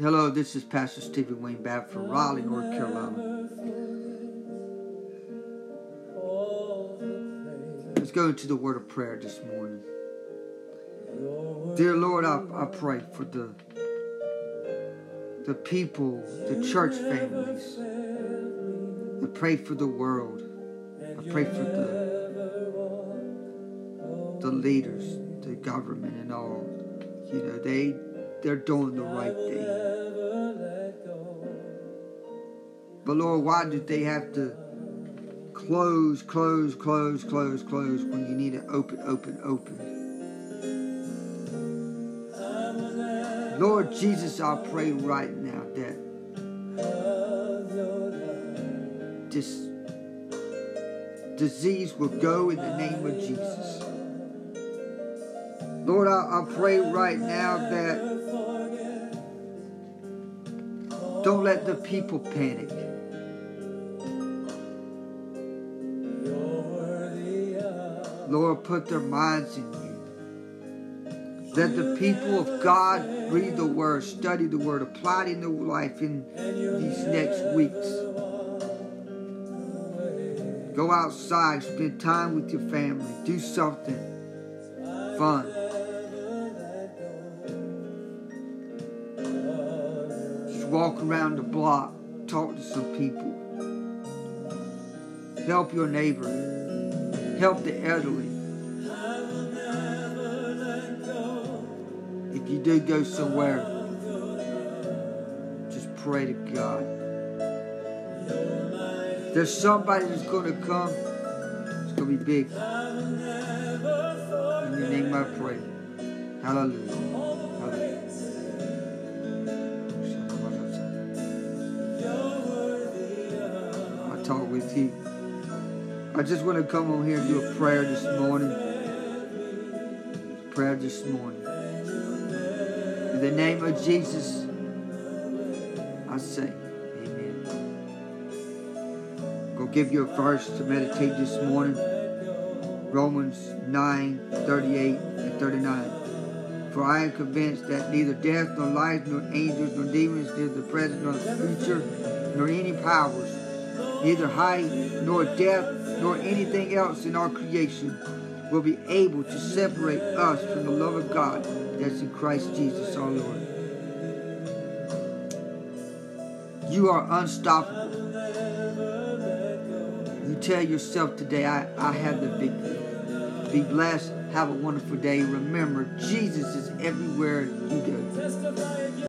Hello, this is Pastor Stephen Wayne Babb from Raleigh, North Carolina. Let's go into the word of prayer this morning. Dear Lord, I, I pray for the the people, the church families. I pray for the world. I pray for the the leaders, the government and all. You know, they they're doing the right thing. But Lord, why did they have to close, close, close, close, close when you need to open, open, open? Lord Jesus, I pray right now that this disease will go in the name of Jesus. Lord, I, I pray right now that don't let the people panic. Lord, put their minds in you. Let the people of God read the word, study the word, apply it in their life in these next weeks. Go outside, spend time with your family, do something fun. Walk around the block, talk to some people. Help your neighbor. Help the elderly. If you do go somewhere, just pray to God. There's somebody that's going to come. It's going to be big. In your name I pray. Hallelujah. Hallelujah. Talk with you. I just want to come on here and do a prayer this morning. Prayer this morning. In the name of Jesus, I say, Amen. Go give you a verse to meditate this morning. Romans 9, 38 and 39. For I am convinced that neither death, nor life, nor angels, nor demons, neither the present, nor the future, nor any powers, neither height, nor depth, nor anything else in our creation will be able to separate us from the love of God that's in Christ Jesus our Lord. You are unstoppable. You tell yourself today, I, I have the victory. Be blessed. Have a wonderful day. Remember, Jesus is everywhere you go.